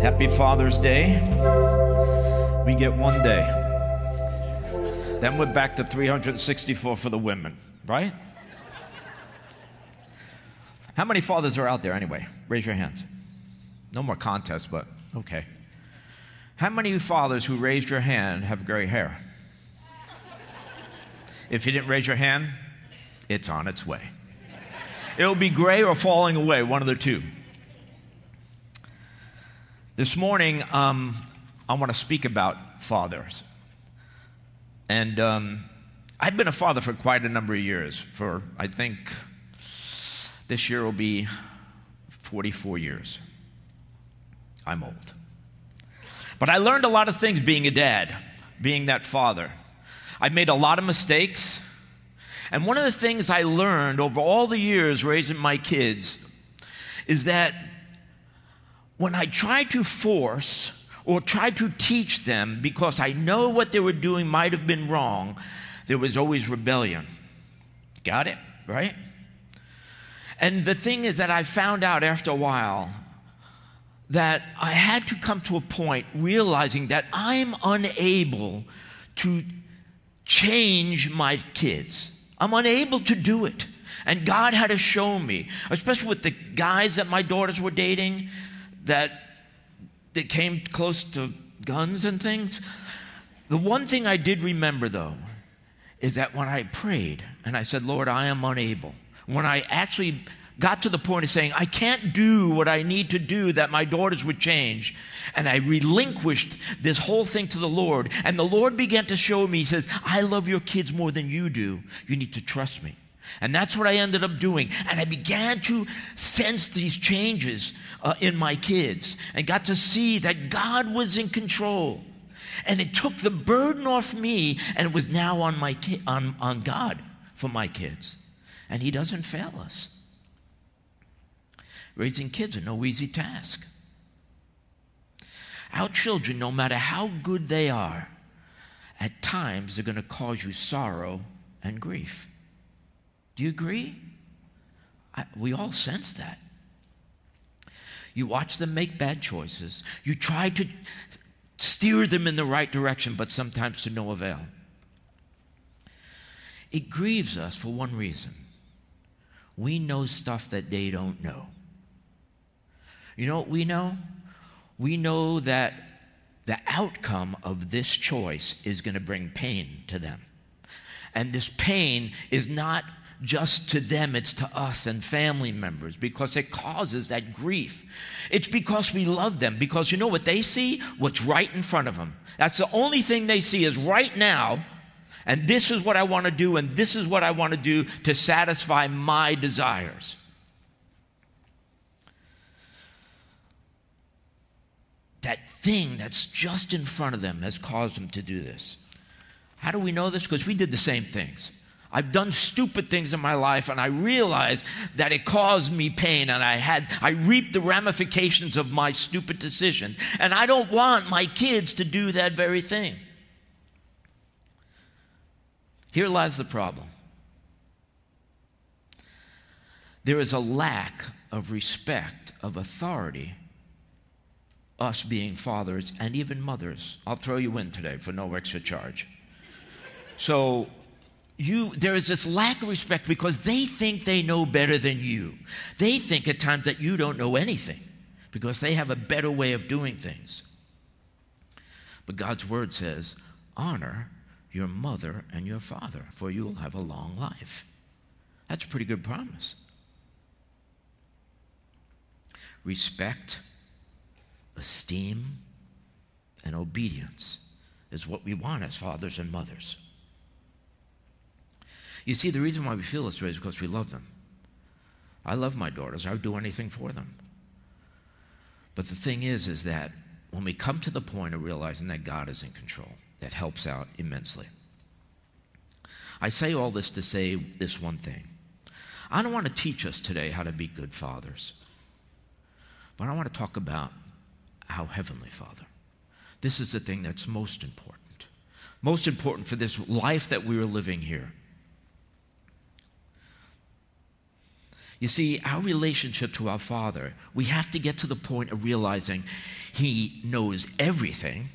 Happy Father's Day. We get one day. Then we're back to 364 for the women, right? How many fathers are out there anyway? Raise your hands. No more contests, but okay. How many fathers who raised your hand have gray hair? If you didn't raise your hand, it's on its way. It'll be gray or falling away, one of the two. This morning, um, I want to speak about fathers. And um, I've been a father for quite a number of years. For, I think, this year will be 44 years. I'm old. But I learned a lot of things being a dad, being that father. I've made a lot of mistakes. And one of the things I learned over all the years raising my kids is that when I try to force or try to teach them because I know what they were doing might have been wrong, there was always rebellion. Got it? Right? And the thing is that I found out after a while that I had to come to a point realizing that I'm unable to change my kids. I'm unable to do it. And God had to show me, especially with the guys that my daughters were dating that, that came close to guns and things. The one thing I did remember, though, is that when I prayed and I said, Lord, I am unable, when I actually got to the point of saying, I can't do what I need to do that my daughters would change. And I relinquished this whole thing to the Lord. And the Lord began to show me, He says, I love your kids more than you do. You need to trust me. And that's what I ended up doing. And I began to sense these changes uh, in my kids and got to see that God was in control. And it took the burden off me and it was now on, my ki- on, on God for my kids. And He doesn't fail us. Raising kids are no easy task. Our children, no matter how good they are, at times they're going to cause you sorrow and grief. Do you agree? I, we all sense that. You watch them make bad choices. You try to steer them in the right direction, but sometimes to no avail. It grieves us for one reason we know stuff that they don't know. You know what we know? We know that the outcome of this choice is going to bring pain to them. And this pain is not just to them, it's to us and family members because it causes that grief. It's because we love them, because you know what they see? What's right in front of them. That's the only thing they see is right now, and this is what I want to do, and this is what I want to do to satisfy my desires. That thing that's just in front of them has caused them to do this. How do we know this? Because we did the same things. I've done stupid things in my life and I realized that it caused me pain and I had I reaped the ramifications of my stupid decision. And I don't want my kids to do that very thing. Here lies the problem. There is a lack of respect of authority us being fathers and even mothers. I'll throw you in today for no extra charge. So you there is this lack of respect because they think they know better than you. They think at times that you don't know anything because they have a better way of doing things. But God's word says, honor your mother and your father, for you will have a long life. That's a pretty good promise. Respect, esteem, and obedience is what we want as fathers and mothers. You see, the reason why we feel this way is because we love them. I love my daughters. I would do anything for them. But the thing is, is that when we come to the point of realizing that God is in control, that helps out immensely. I say all this to say this one thing. I don't want to teach us today how to be good fathers, but I want to talk about how Heavenly Father. This is the thing that's most important. Most important for this life that we are living here. You see, our relationship to our Father, we have to get to the point of realizing He knows everything,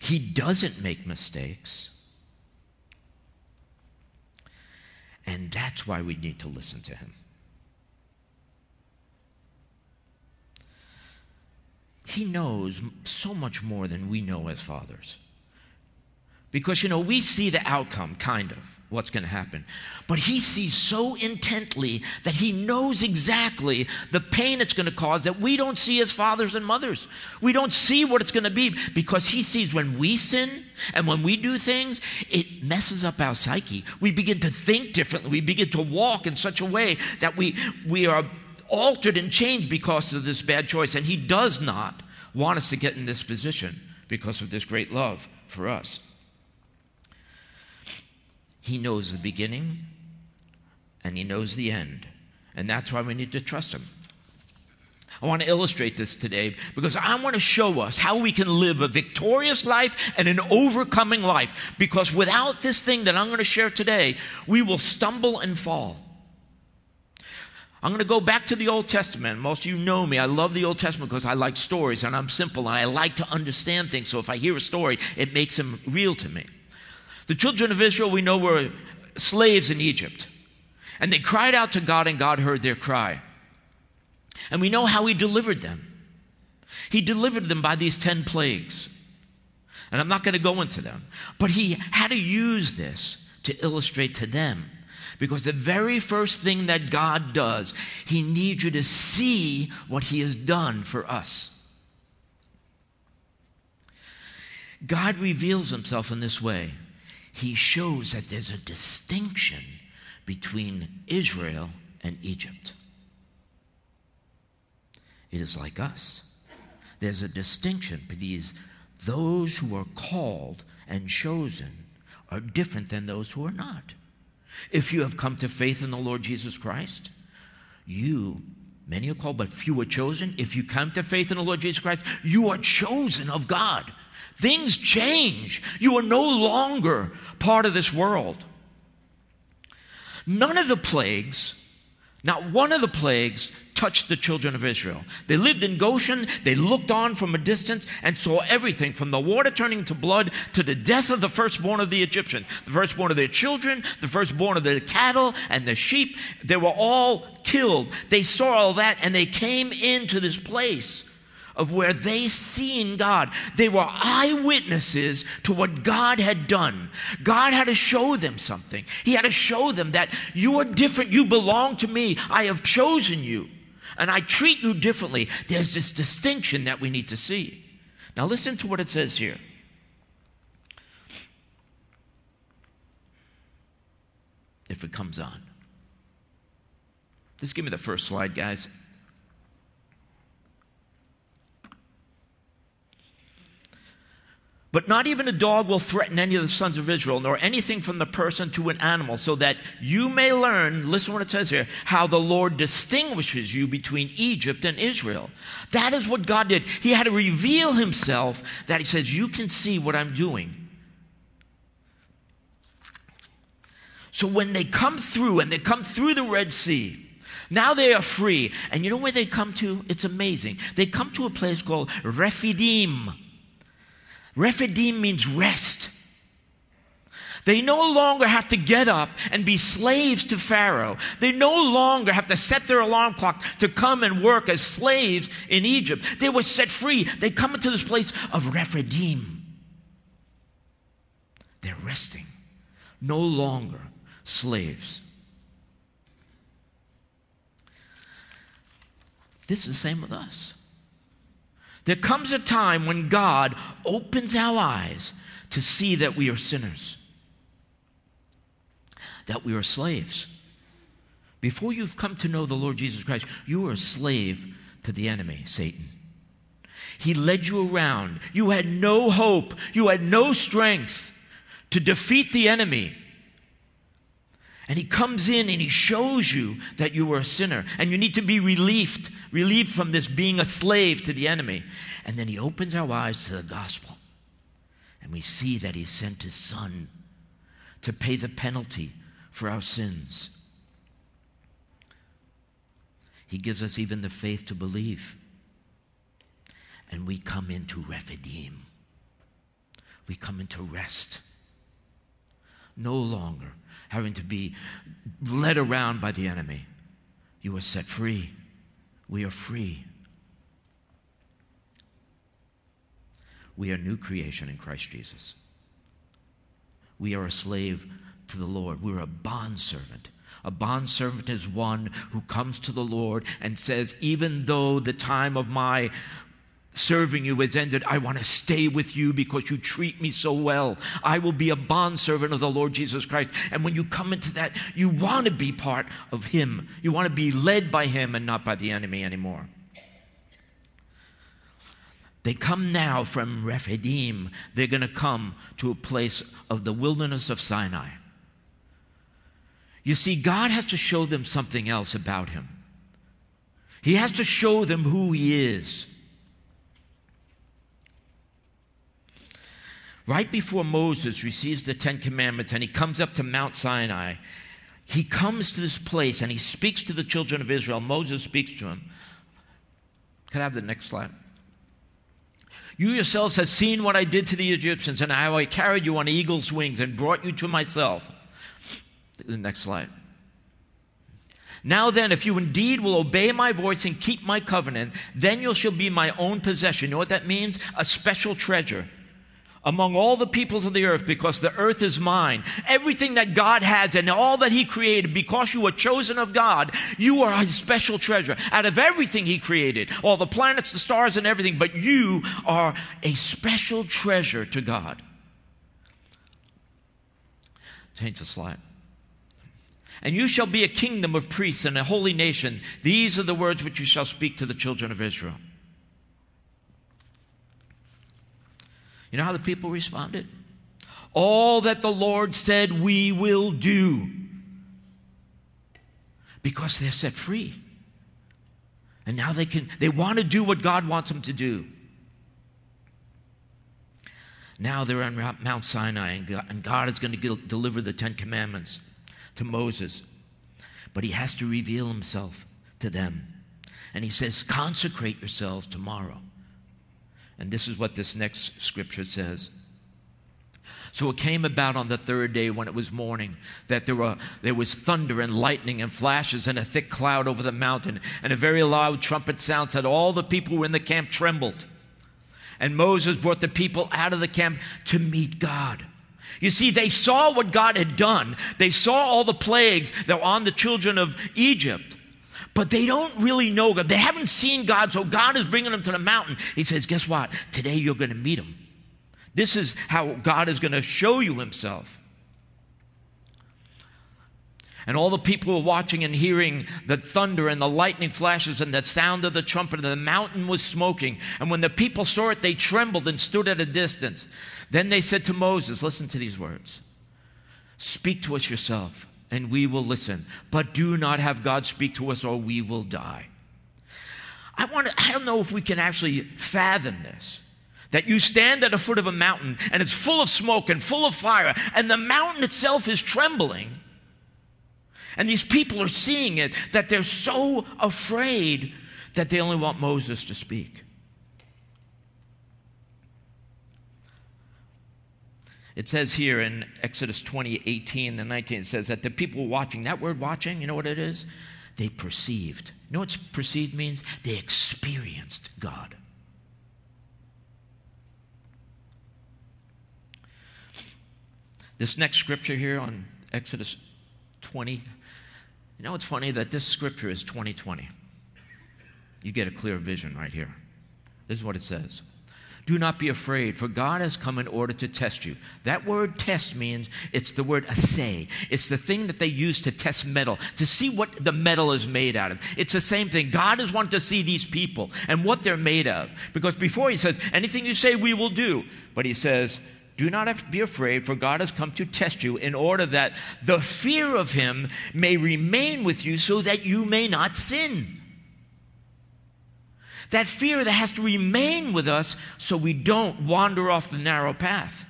He doesn't make mistakes, and that's why we need to listen to Him. He knows so much more than we know as fathers. Because, you know, we see the outcome, kind of what's going to happen. But he sees so intently that he knows exactly the pain it's going to cause that we don't see as fathers and mothers. We don't see what it's going to be because he sees when we sin and when we do things, it messes up our psyche. We begin to think differently. We begin to walk in such a way that we, we are altered and changed because of this bad choice. And he does not want us to get in this position because of this great love for us. He knows the beginning and He knows the end. And that's why we need to trust Him. I want to illustrate this today because I want to show us how we can live a victorious life and an overcoming life. Because without this thing that I'm going to share today, we will stumble and fall. I'm going to go back to the Old Testament. Most of you know me. I love the Old Testament because I like stories and I'm simple and I like to understand things. So if I hear a story, it makes them real to me. The children of Israel, we know, were slaves in Egypt. And they cried out to God, and God heard their cry. And we know how He delivered them. He delivered them by these 10 plagues. And I'm not going to go into them. But He had to use this to illustrate to them. Because the very first thing that God does, He needs you to see what He has done for us. God reveals Himself in this way he shows that there's a distinction between Israel and Egypt. It is like us. There's a distinction because those who are called and chosen are different than those who are not. If you have come to faith in the Lord Jesus Christ, you, many are called, but few are chosen. If you come to faith in the Lord Jesus Christ, you are chosen of God. Things change. You are no longer part of this world. None of the plagues, not one of the plagues, touched the children of Israel. They lived in Goshen, they looked on from a distance and saw everything from the water turning to blood to the death of the firstborn of the Egyptians, the firstborn of their children, the firstborn of the cattle and the sheep. They were all killed. They saw all that and they came into this place of where they seen God. They were eyewitnesses to what God had done. God had to show them something. He had to show them that you are different. You belong to me. I have chosen you. And I treat you differently. There's this distinction that we need to see. Now, listen to what it says here. If it comes on. Just give me the first slide, guys. But not even a dog will threaten any of the sons of Israel, nor anything from the person to an animal, so that you may learn, listen what it says here, how the Lord distinguishes you between Egypt and Israel. That is what God did. He had to reveal himself that he says, You can see what I'm doing. So when they come through and they come through the Red Sea, now they are free. And you know where they come to? It's amazing. They come to a place called Rephidim. Rephidim means rest. They no longer have to get up and be slaves to Pharaoh. They no longer have to set their alarm clock to come and work as slaves in Egypt. They were set free. They come into this place of Rephidim. They're resting, no longer slaves. This is the same with us. There comes a time when God opens our eyes to see that we are sinners, that we are slaves. Before you've come to know the Lord Jesus Christ, you were a slave to the enemy, Satan. He led you around. You had no hope, you had no strength to defeat the enemy. And he comes in and he shows you that you were a sinner and you need to be relieved, relieved from this being a slave to the enemy. And then he opens our eyes to the gospel. And we see that he sent his son to pay the penalty for our sins. He gives us even the faith to believe. And we come into Rephidim. We come into rest. No longer having to be led around by the enemy. You are set free. We are free. We are new creation in Christ Jesus. We are a slave to the Lord. We're a bondservant. A bondservant is one who comes to the Lord and says, Even though the time of my serving you has ended, I want to stay with you because you treat me so well. I will be a bondservant of the Lord Jesus Christ. And when you come into that, you want to be part of Him. You want to be led by Him and not by the enemy anymore. They come now from Rephidim. They're going to come to a place of the wilderness of Sinai. You see, God has to show them something else about Him. He has to show them who He is. Right before Moses receives the Ten Commandments and he comes up to Mount Sinai, he comes to this place and he speaks to the children of Israel. Moses speaks to him. Could I have the next slide? You yourselves have seen what I did to the Egyptians and how I carried you on eagle's wings and brought you to myself. The next slide. Now then, if you indeed will obey my voice and keep my covenant, then you shall be my own possession. You know what that means? A special treasure among all the peoples of the earth because the earth is mine. Everything that God has and all that He created, because you were chosen of God, you are a special treasure. Out of everything He created, all the planets, the stars, and everything, but you are a special treasure to God. Change the slide. And you shall be a kingdom of priests and a holy nation. These are the words which you shall speak to the children of Israel. You know how the people responded? All that the Lord said we will do. Because they're set free. And now they can they want to do what God wants them to do. Now they're on Mount Sinai, and God, is going to deliver the Ten Commandments to Moses. But he has to reveal himself to them. And he says, Consecrate yourselves tomorrow. And this is what this next scripture says. So it came about on the third day when it was morning that there, were, there was thunder and lightning and flashes and a thick cloud over the mountain and a very loud trumpet sound said all the people who were in the camp trembled. And Moses brought the people out of the camp to meet God. You see, they saw what God had done. They saw all the plagues that were on the children of Egypt but they don't really know God. They haven't seen God, so God is bringing them to the mountain. He says, Guess what? Today you're going to meet him. This is how God is going to show you himself. And all the people were watching and hearing the thunder and the lightning flashes and the sound of the trumpet, and the mountain was smoking. And when the people saw it, they trembled and stood at a distance. Then they said to Moses, Listen to these words Speak to us yourself and we will listen. But do not have God speak to us or we will die. I, want to, I don't know if we can actually fathom this. That you stand at the foot of a mountain and it's full of smoke and full of fire, and the mountain itself is trembling. And these people are seeing it, that they're so afraid that they only want Moses to speak. It says here in Exodus 20, 18 and 19, it says that the people watching, that word watching, you know what it is? They perceived. You know what perceived means? They experienced God. This next scripture here on Exodus 20, you know it's funny that this scripture is 2020. You get a clear vision right here. This is what it says. Do not be afraid, for God has come in order to test you. That word test means it's the word assay. It's the thing that they use to test metal, to see what the metal is made out of. It's the same thing. God is wanting to see these people and what they're made of. Because before he says, anything you say, we will do. But he says, do not be afraid, for God has come to test you in order that the fear of him may remain with you so that you may not sin. That fear that has to remain with us so we don't wander off the narrow path.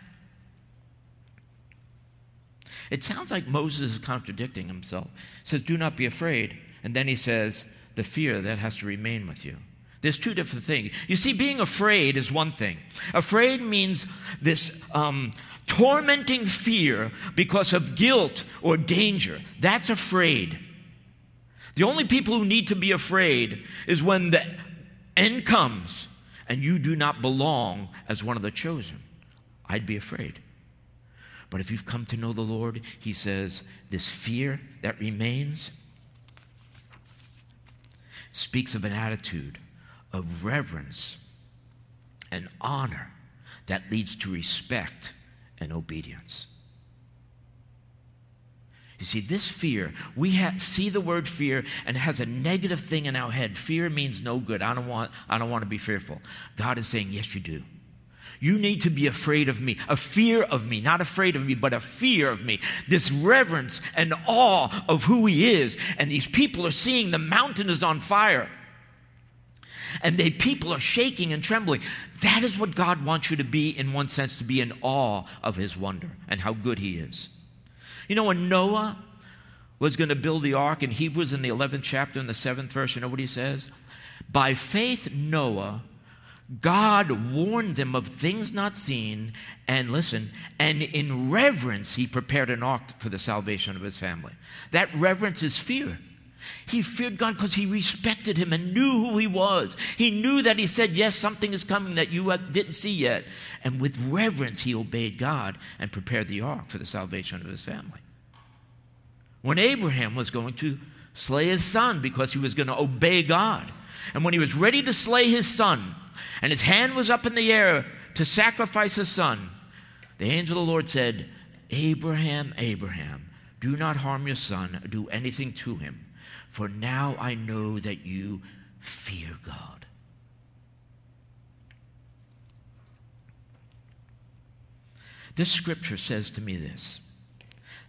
It sounds like Moses is contradicting himself. He says, Do not be afraid. And then he says, the fear that has to remain with you. There's two different things. You see, being afraid is one thing. Afraid means this um, tormenting fear because of guilt or danger. That's afraid. The only people who need to be afraid is when the end comes and you do not belong as one of the chosen. I'd be afraid. But if you've come to know the Lord, He says, this fear that remains speaks of an attitude of reverence and honor that leads to respect and obedience. You see, this fear, we ha- see the word fear and it has a negative thing in our head. Fear means no good. I don't, want, I don't want to be fearful. God is saying, yes, you do. You need to be afraid of me, a fear of me, not afraid of me, but a fear of me. This reverence and awe of who He is. And these people are seeing the mountain is on fire. And the people are shaking and trembling. That is what God wants you to be, in one sense, to be in awe of His wonder and how good He is. You know, when Noah was going to build the ark in Hebrews in the 11th chapter, in the 7th verse, you know what he says? By faith, Noah God warned them of things not seen, and listen, and in reverence, he prepared an ark for the salvation of his family. That reverence is fear. He feared God because he respected him and knew who he was. He knew that he said, Yes, something is coming that you didn't see yet. And with reverence, he obeyed God and prepared the ark for the salvation of his family. When Abraham was going to slay his son because he was going to obey God, and when he was ready to slay his son, and his hand was up in the air to sacrifice his son, the angel of the Lord said, Abraham, Abraham, do not harm your son, do anything to him, for now I know that you fear God. This scripture says to me this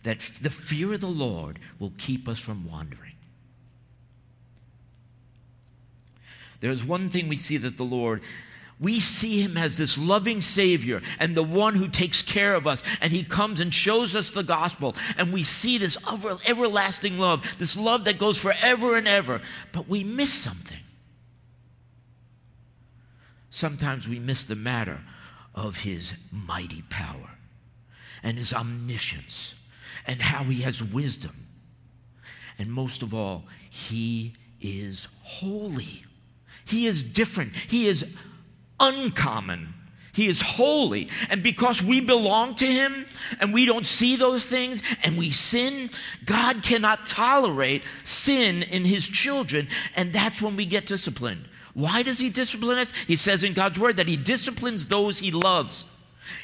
that the fear of the Lord will keep us from wandering. There's one thing we see that the Lord, we see him as this loving Savior and the one who takes care of us. And he comes and shows us the gospel. And we see this everlasting love, this love that goes forever and ever. But we miss something. Sometimes we miss the matter of his mighty power and his omniscience and how he has wisdom. And most of all, he is holy. He is different. He is uncommon. He is holy. And because we belong to Him and we don't see those things and we sin, God cannot tolerate sin in His children. And that's when we get disciplined. Why does He discipline us? He says in God's Word that He disciplines those He loves.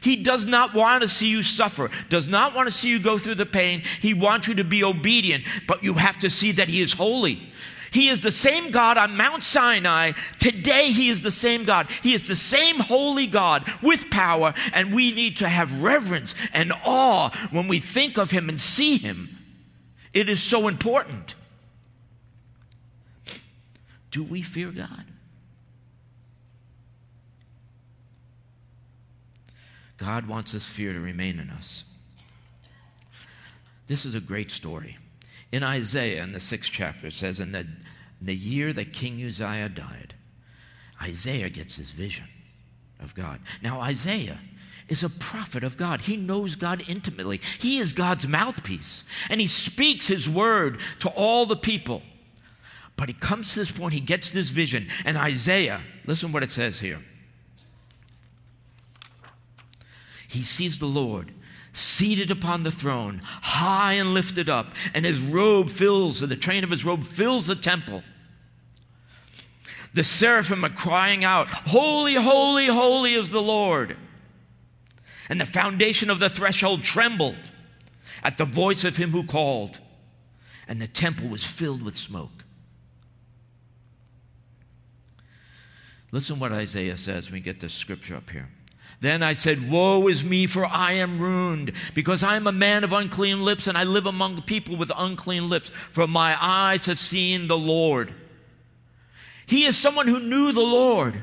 He does not want to see you suffer, does not want to see you go through the pain. He wants you to be obedient, but you have to see that He is holy. He is the same God on Mount Sinai. Today, He is the same God. He is the same holy God with power, and we need to have reverence and awe when we think of Him and see Him. It is so important. Do we fear God? God wants this fear to remain in us. This is a great story. In Isaiah, in the sixth chapter, it says, In the, in the year that King Uzziah died, Isaiah gets his vision of God. Now, Isaiah is a prophet of God. He knows God intimately. He is God's mouthpiece, and he speaks his word to all the people. But he comes to this point, he gets this vision, and Isaiah, listen what it says here. He sees the Lord seated upon the throne, high and lifted up, and his robe fills, and the train of his robe fills the temple. The seraphim are crying out, Holy, holy, holy is the Lord. And the foundation of the threshold trembled at the voice of him who called, and the temple was filled with smoke. Listen what Isaiah says when we get this scripture up here. Then I said, Woe is me, for I am ruined, because I am a man of unclean lips, and I live among people with unclean lips, for my eyes have seen the Lord. He is someone who knew the Lord.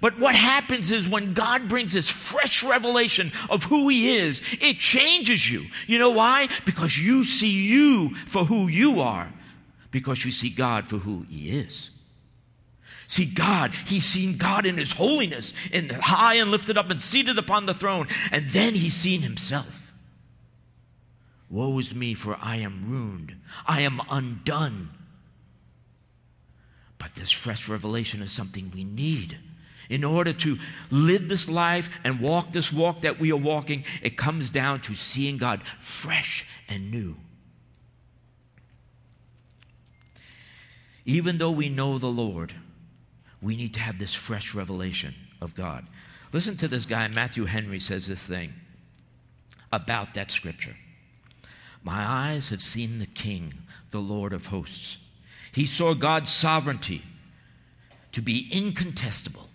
But what happens is when God brings this fresh revelation of who He is, it changes you. You know why? Because you see you for who you are. because you see God for who He is. See, God, he's seen God in his holiness, in the high and lifted up and seated upon the throne. And then he's seen himself. Woe is me, for I am ruined. I am undone. But this fresh revelation is something we need. In order to live this life and walk this walk that we are walking, it comes down to seeing God fresh and new. Even though we know the Lord, we need to have this fresh revelation of God. Listen to this guy, Matthew Henry says this thing about that scripture. My eyes have seen the King, the Lord of hosts. He saw God's sovereignty to be incontestable.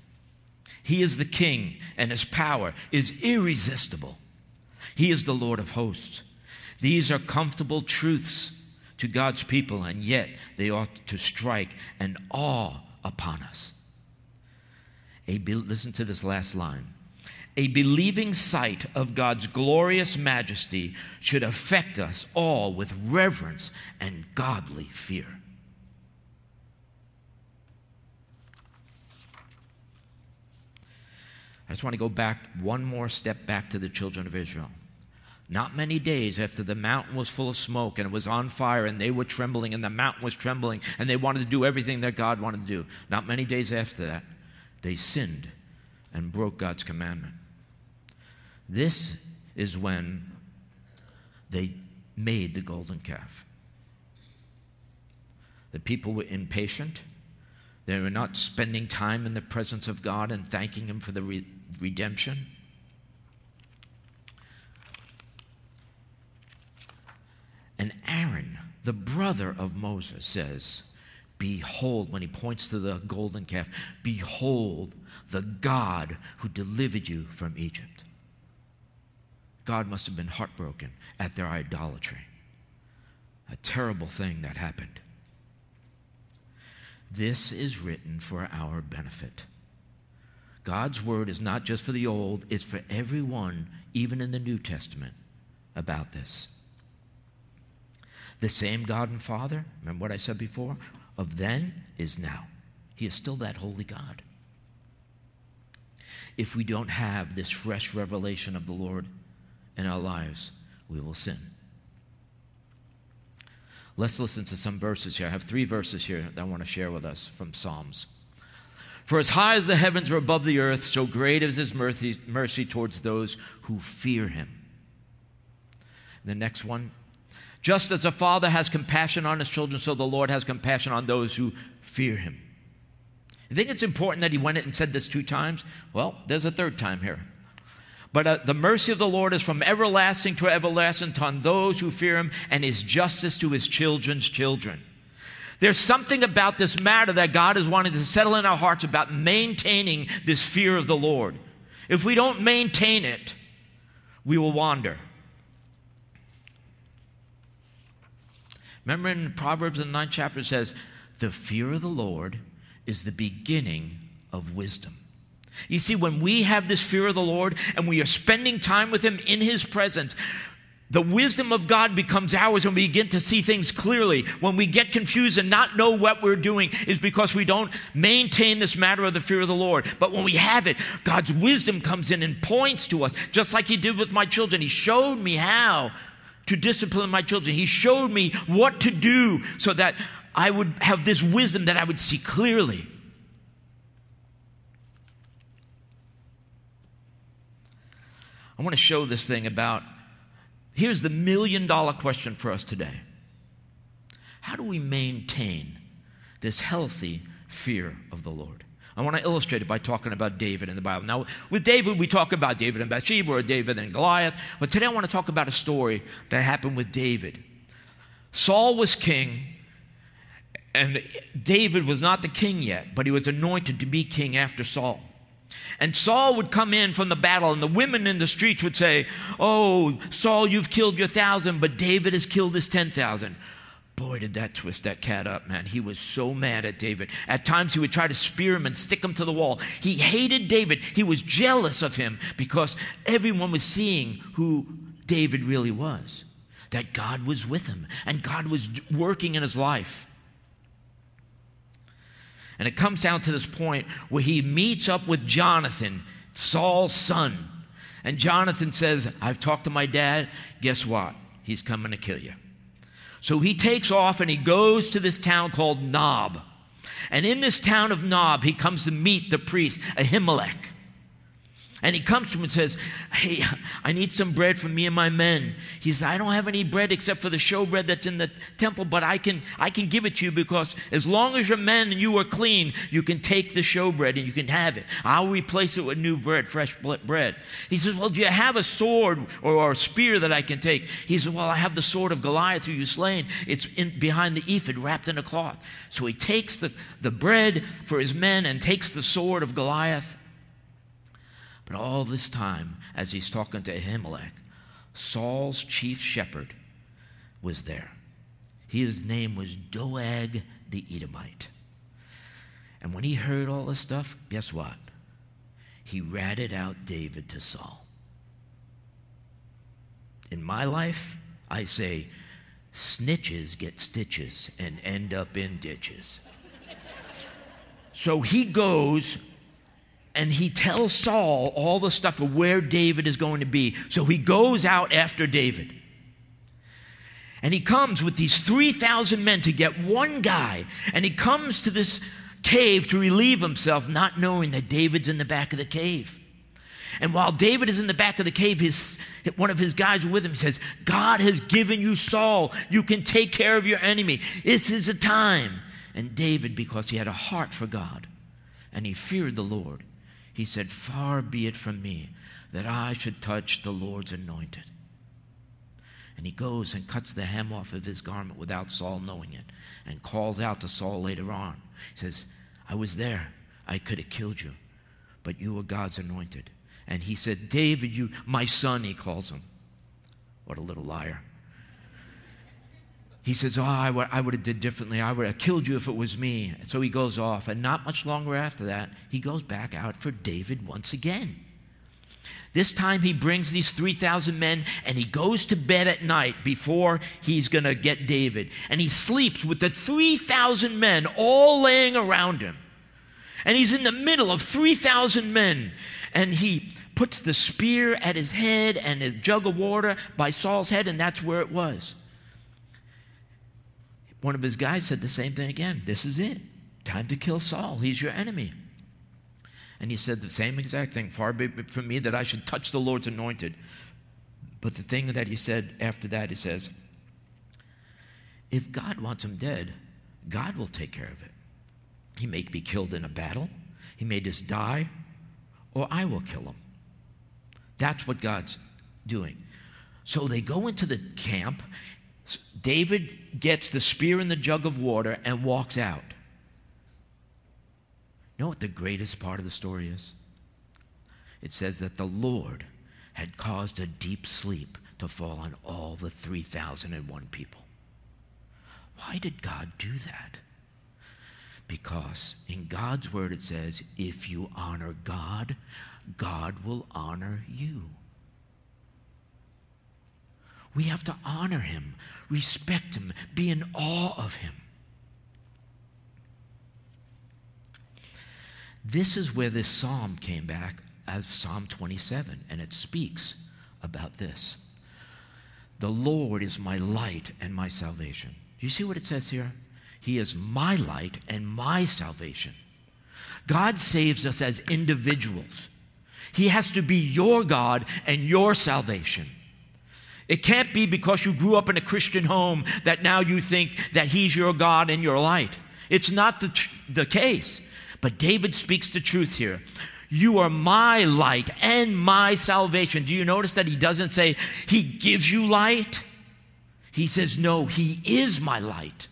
He is the King, and his power is irresistible. He is the Lord of hosts. These are comfortable truths to God's people, and yet they ought to strike an awe upon us. A be- listen to this last line. A believing sight of God's glorious majesty should affect us all with reverence and godly fear. I just want to go back one more step back to the children of Israel. Not many days after the mountain was full of smoke and it was on fire and they were trembling and the mountain was trembling and they wanted to do everything that God wanted to do. Not many days after that, they sinned and broke God's commandment. This is when they made the golden calf. The people were impatient. They were not spending time in the presence of God and thanking Him for the re- redemption. And Aaron, the brother of Moses, says, Behold, when he points to the golden calf, behold the God who delivered you from Egypt. God must have been heartbroken at their idolatry. A terrible thing that happened. This is written for our benefit. God's word is not just for the old, it's for everyone, even in the New Testament, about this. The same God and Father, remember what I said before, of then is now. He is still that holy God. If we don't have this fresh revelation of the Lord in our lives, we will sin. Let's listen to some verses here. I have three verses here that I want to share with us from Psalms. For as high as the heavens are above the earth, so great is his mercy, mercy towards those who fear him. The next one, just as a father has compassion on his children, so the Lord has compassion on those who fear him. You think it's important that he went and said this two times? Well, there's a third time here. But uh, the mercy of the Lord is from everlasting to everlasting on those who fear him, and his justice to his children's children. There's something about this matter that God is wanting to settle in our hearts about maintaining this fear of the Lord. If we don't maintain it, we will wander. Remember in Proverbs, in the ninth chapter, it says, The fear of the Lord is the beginning of wisdom. You see, when we have this fear of the Lord and we are spending time with Him in His presence, the wisdom of God becomes ours and we begin to see things clearly. When we get confused and not know what we're doing is because we don't maintain this matter of the fear of the Lord. But when we have it, God's wisdom comes in and points to us, just like He did with my children. He showed me how to discipline my children. He showed me what to do so that I would have this wisdom that I would see clearly. I want to show this thing about here's the million dollar question for us today How do we maintain this healthy fear of the Lord? I want to illustrate it by talking about David in the Bible. Now, with David, we talk about David and Bathsheba or David and Goliath, but today I want to talk about a story that happened with David. Saul was king, and David was not the king yet, but he was anointed to be king after Saul. And Saul would come in from the battle, and the women in the streets would say, Oh, Saul, you've killed your thousand, but David has killed his ten thousand. Boy, did that twist that cat up, man. He was so mad at David. At times, he would try to spear him and stick him to the wall. He hated David. He was jealous of him because everyone was seeing who David really was that God was with him and God was working in his life. And it comes down to this point where he meets up with Jonathan, Saul's son. And Jonathan says, I've talked to my dad. Guess what? He's coming to kill you. So he takes off and he goes to this town called Nob. And in this town of Nob, he comes to meet the priest, Ahimelech. And he comes to him and says, Hey, I need some bread for me and my men. He says, I don't have any bread except for the showbread that's in the temple, but I can, I can give it to you because as long as your men and you are clean, you can take the showbread and you can have it. I'll replace it with new bread, fresh bread. He says, Well, do you have a sword or, or a spear that I can take? He says, Well, I have the sword of Goliath who you slain. It's in, behind the ephod wrapped in a cloth. So he takes the, the bread for his men and takes the sword of Goliath but all this time, as he's talking to Ahimelech, Saul's chief shepherd was there. His name was Doeg the Edomite. And when he heard all this stuff, guess what? He ratted out David to Saul. In my life, I say, snitches get stitches and end up in ditches. so he goes and he tells Saul all the stuff of where David is going to be. So he goes out after David. And he comes with these 3,000 men to get one guy. And he comes to this cave to relieve himself, not knowing that David's in the back of the cave. And while David is in the back of the cave, his, one of his guys with him says, God has given you Saul. You can take care of your enemy. This is a time. And David, because he had a heart for God and he feared the Lord, he said, Far be it from me that I should touch the Lord's anointed. And he goes and cuts the hem off of his garment without Saul knowing it and calls out to Saul later on. He says, I was there. I could have killed you, but you were God's anointed. And he said, David, you, my son, he calls him. What a little liar. He says, Oh, I would, would have did differently. I would have killed you if it was me. So he goes off. And not much longer after that, he goes back out for David once again. This time he brings these 3,000 men and he goes to bed at night before he's going to get David. And he sleeps with the 3,000 men all laying around him. And he's in the middle of 3,000 men. And he puts the spear at his head and a jug of water by Saul's head, and that's where it was one of his guys said the same thing again. This is it. Time to kill Saul. He's your enemy. And he said the same exact thing. Far be it from me that I should touch the Lord's anointed. But the thing that he said after that, he says, if God wants him dead, God will take care of it. He may be killed in a battle, he may just die, or I will kill him. That's what God's doing. So they go into the camp. David gets the spear and the jug of water and walks out. You know what the greatest part of the story is? It says that the Lord had caused a deep sleep to fall on all the 3,001 people. Why did God do that? Because in God's word it says, if you honor God, God will honor you. We have to honor him, respect him, be in awe of him. This is where this psalm came back as Psalm 27, and it speaks about this. The Lord is my light and my salvation. Do you see what it says here? He is my light and my salvation. God saves us as individuals. He has to be your God and your salvation. It can't be because you grew up in a Christian home that now you think that He's your God and your light. It's not the, tr- the case. But David speaks the truth here. You are my light and my salvation. Do you notice that he doesn't say he gives you light? He says, no, he is my light.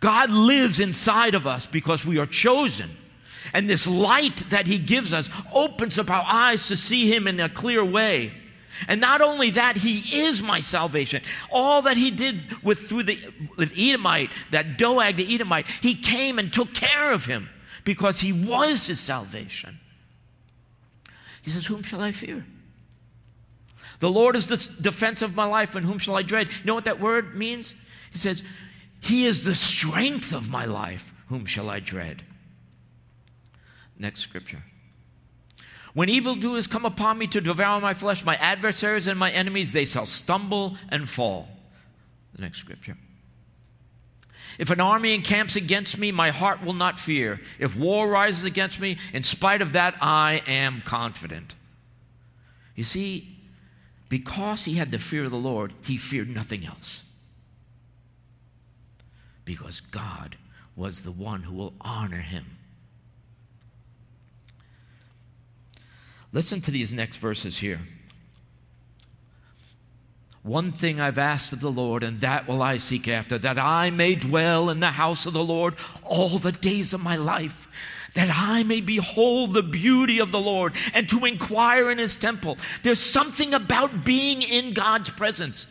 God lives inside of us because we are chosen. And this light that he gives us opens up our eyes to see him in a clear way. And not only that, he is my salvation. All that he did with through the with Edomite, that Doeg the Edomite, he came and took care of him because he was his salvation. He says, Whom shall I fear? The Lord is the defense of my life, and whom shall I dread? You know what that word means? He says, He is the strength of my life. Whom shall I dread? Next scripture. When evildoers come upon me to devour my flesh, my adversaries and my enemies, they shall stumble and fall. The next scripture. If an army encamps against me, my heart will not fear. If war rises against me, in spite of that, I am confident. You see, because he had the fear of the Lord, he feared nothing else. Because God was the one who will honor him. Listen to these next verses here. One thing I've asked of the Lord, and that will I seek after, that I may dwell in the house of the Lord all the days of my life, that I may behold the beauty of the Lord and to inquire in his temple. There's something about being in God's presence.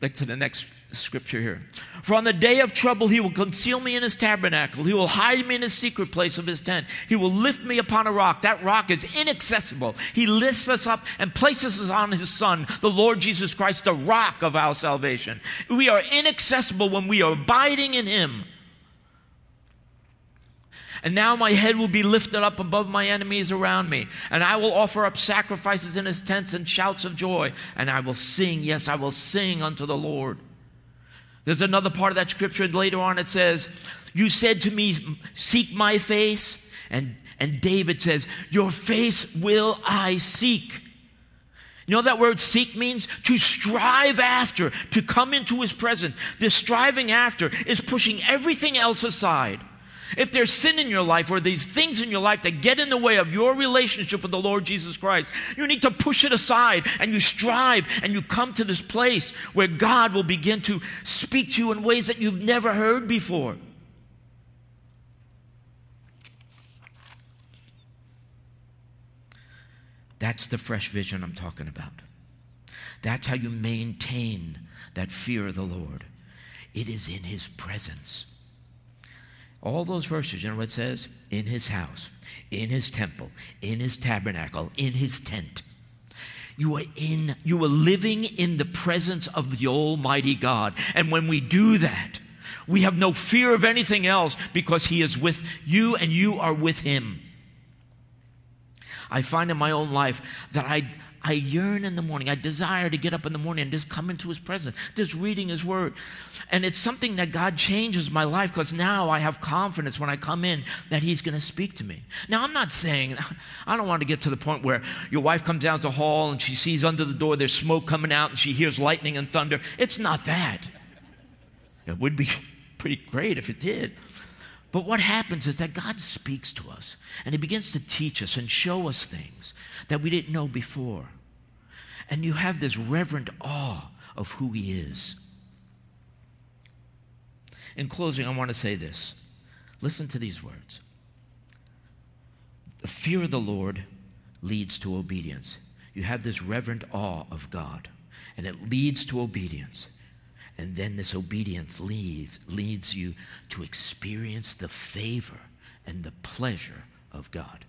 Back to the next scripture here. For on the day of trouble, he will conceal me in his tabernacle. He will hide me in the secret place of his tent. He will lift me upon a rock. That rock is inaccessible. He lifts us up and places us on his son, the Lord Jesus Christ, the rock of our salvation. We are inaccessible when we are abiding in him. And now my head will be lifted up above my enemies around me. And I will offer up sacrifices in his tents and shouts of joy. And I will sing, yes, I will sing unto the Lord. There's another part of that scripture, and later on it says, You said to me, Seek my face. And, and David says, Your face will I seek. You know that word seek means to strive after, to come into his presence. This striving after is pushing everything else aside. If there's sin in your life or these things in your life that get in the way of your relationship with the Lord Jesus Christ, you need to push it aside and you strive and you come to this place where God will begin to speak to you in ways that you've never heard before. That's the fresh vision I'm talking about. That's how you maintain that fear of the Lord. It is in His presence. All those verses, you know what it says? In his house, in his temple, in his tabernacle, in his tent. You are in, you are living in the presence of the Almighty God. And when we do that, we have no fear of anything else because He is with you and you are with Him. I find in my own life that I, I yearn in the morning. I desire to get up in the morning and just come into His presence, just reading His Word. And it's something that God changes my life because now I have confidence when I come in that He's going to speak to me. Now, I'm not saying, I don't want to get to the point where your wife comes down to the hall and she sees under the door there's smoke coming out and she hears lightning and thunder. It's not that. It would be pretty great if it did. But what happens is that God speaks to us and He begins to teach us and show us things that we didn't know before. And you have this reverent awe of who He is. In closing, I want to say this. Listen to these words. The fear of the Lord leads to obedience. You have this reverent awe of God, and it leads to obedience. And then this obedience leads, leads you to experience the favor and the pleasure of God.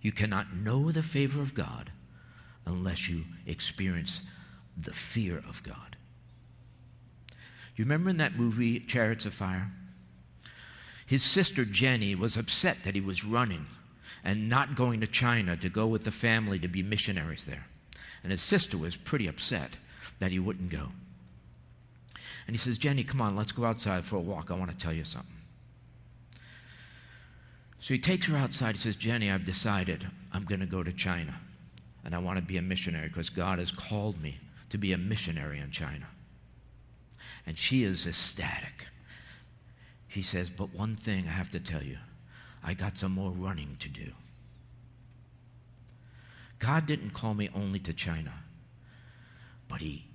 You cannot know the favor of God unless you experience the fear of God. You remember in that movie, Chariots of Fire? His sister Jenny was upset that he was running and not going to China to go with the family to be missionaries there. And his sister was pretty upset that he wouldn't go. And he says, Jenny, come on, let's go outside for a walk. I want to tell you something. So he takes her outside. He says, Jenny, I've decided I'm going to go to China. And I want to be a missionary because God has called me to be a missionary in China. And she is ecstatic. He says, But one thing I have to tell you I got some more running to do. God didn't call me only to China, but He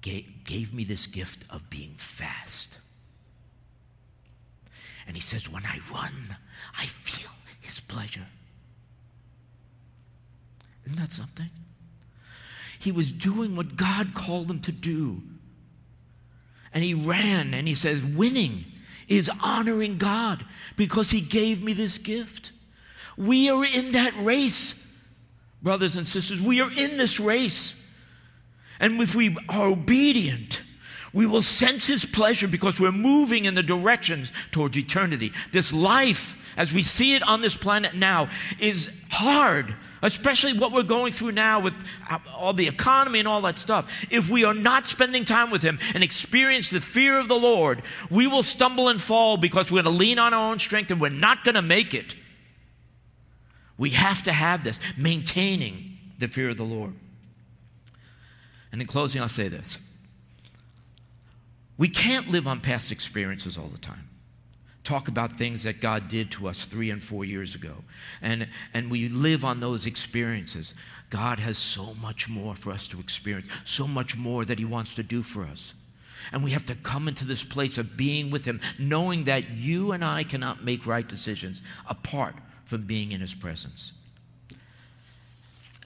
gave, gave me this gift of being fast. And He says, When I run, I feel His pleasure. Isn't that something? He was doing what God called him to do. And he ran and he says, Winning is honoring God because he gave me this gift. We are in that race, brothers and sisters. We are in this race. And if we are obedient, We will sense His pleasure because we're moving in the directions towards eternity. This life, as we see it on this planet now, is hard, especially what we're going through now with uh, all the economy and all that stuff. If we are not spending time with Him and experience the fear of the Lord, we will stumble and fall because we're going to lean on our own strength and we're not going to make it. We have to have this, maintaining the fear of the Lord. And in closing, I'll say this we can't live on past experiences all the time. Talk about things that God did to us three and four years ago. And, and we live on those experiences. God has so much more for us to experience, so much more that He wants to do for us. And we have to come into this place of being with Him, knowing that you and I cannot make right decisions apart from being in His presence.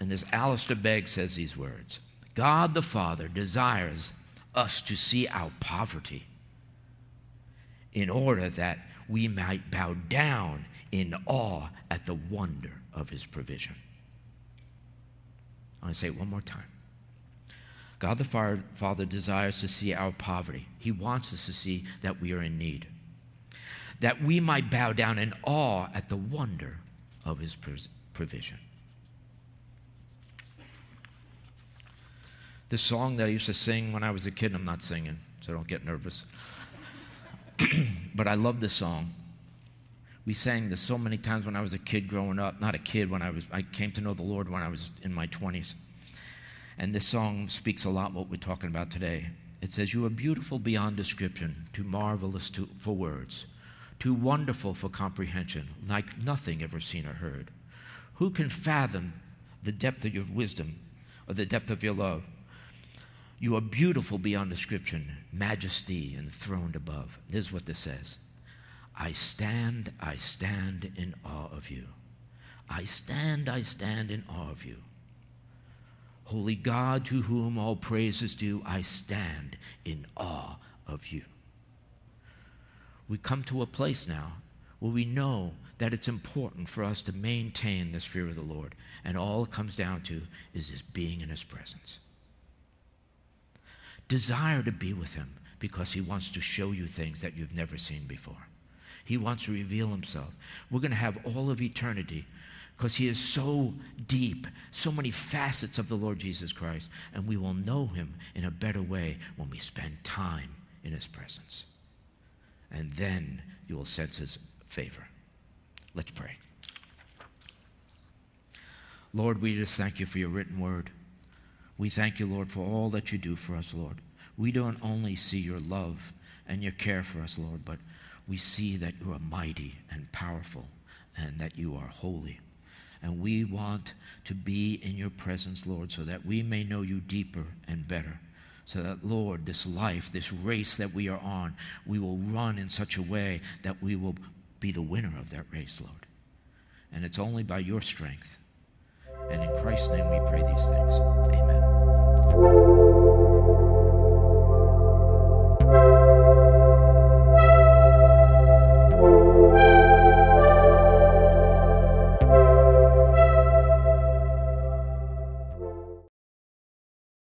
And this Alistair Begg says these words God the Father desires us to see our poverty in order that we might bow down in awe at the wonder of his provision. I want to say it one more time. God the Father desires to see our poverty. He wants us to see that we are in need. That we might bow down in awe at the wonder of his provision. This song that I used to sing when I was a kid, I'm not singing, so don't get nervous. but I love this song. We sang this so many times when I was a kid growing up. Not a kid, when I was I came to know the Lord when I was in my 20s. And this song speaks a lot what we're talking about today. It says, You are beautiful beyond description, too marvelous to, for words, too wonderful for comprehension, like nothing ever seen or heard. Who can fathom the depth of your wisdom or the depth of your love? You are beautiful beyond description, majesty enthroned above. This is what this says I stand, I stand in awe of you. I stand, I stand in awe of you. Holy God, to whom all praise is due, I stand in awe of you. We come to a place now where we know that it's important for us to maintain this fear of the Lord, and all it comes down to is this being in His presence. Desire to be with Him because He wants to show you things that you've never seen before. He wants to reveal Himself. We're going to have all of eternity because He is so deep, so many facets of the Lord Jesus Christ, and we will know Him in a better way when we spend time in His presence. And then you will sense His favor. Let's pray. Lord, we just thank you for your written word. We thank you, Lord, for all that you do for us, Lord. We don't only see your love and your care for us, Lord, but we see that you are mighty and powerful and that you are holy. And we want to be in your presence, Lord, so that we may know you deeper and better. So that, Lord, this life, this race that we are on, we will run in such a way that we will be the winner of that race, Lord. And it's only by your strength and in Christ's name we pray these things. Amen.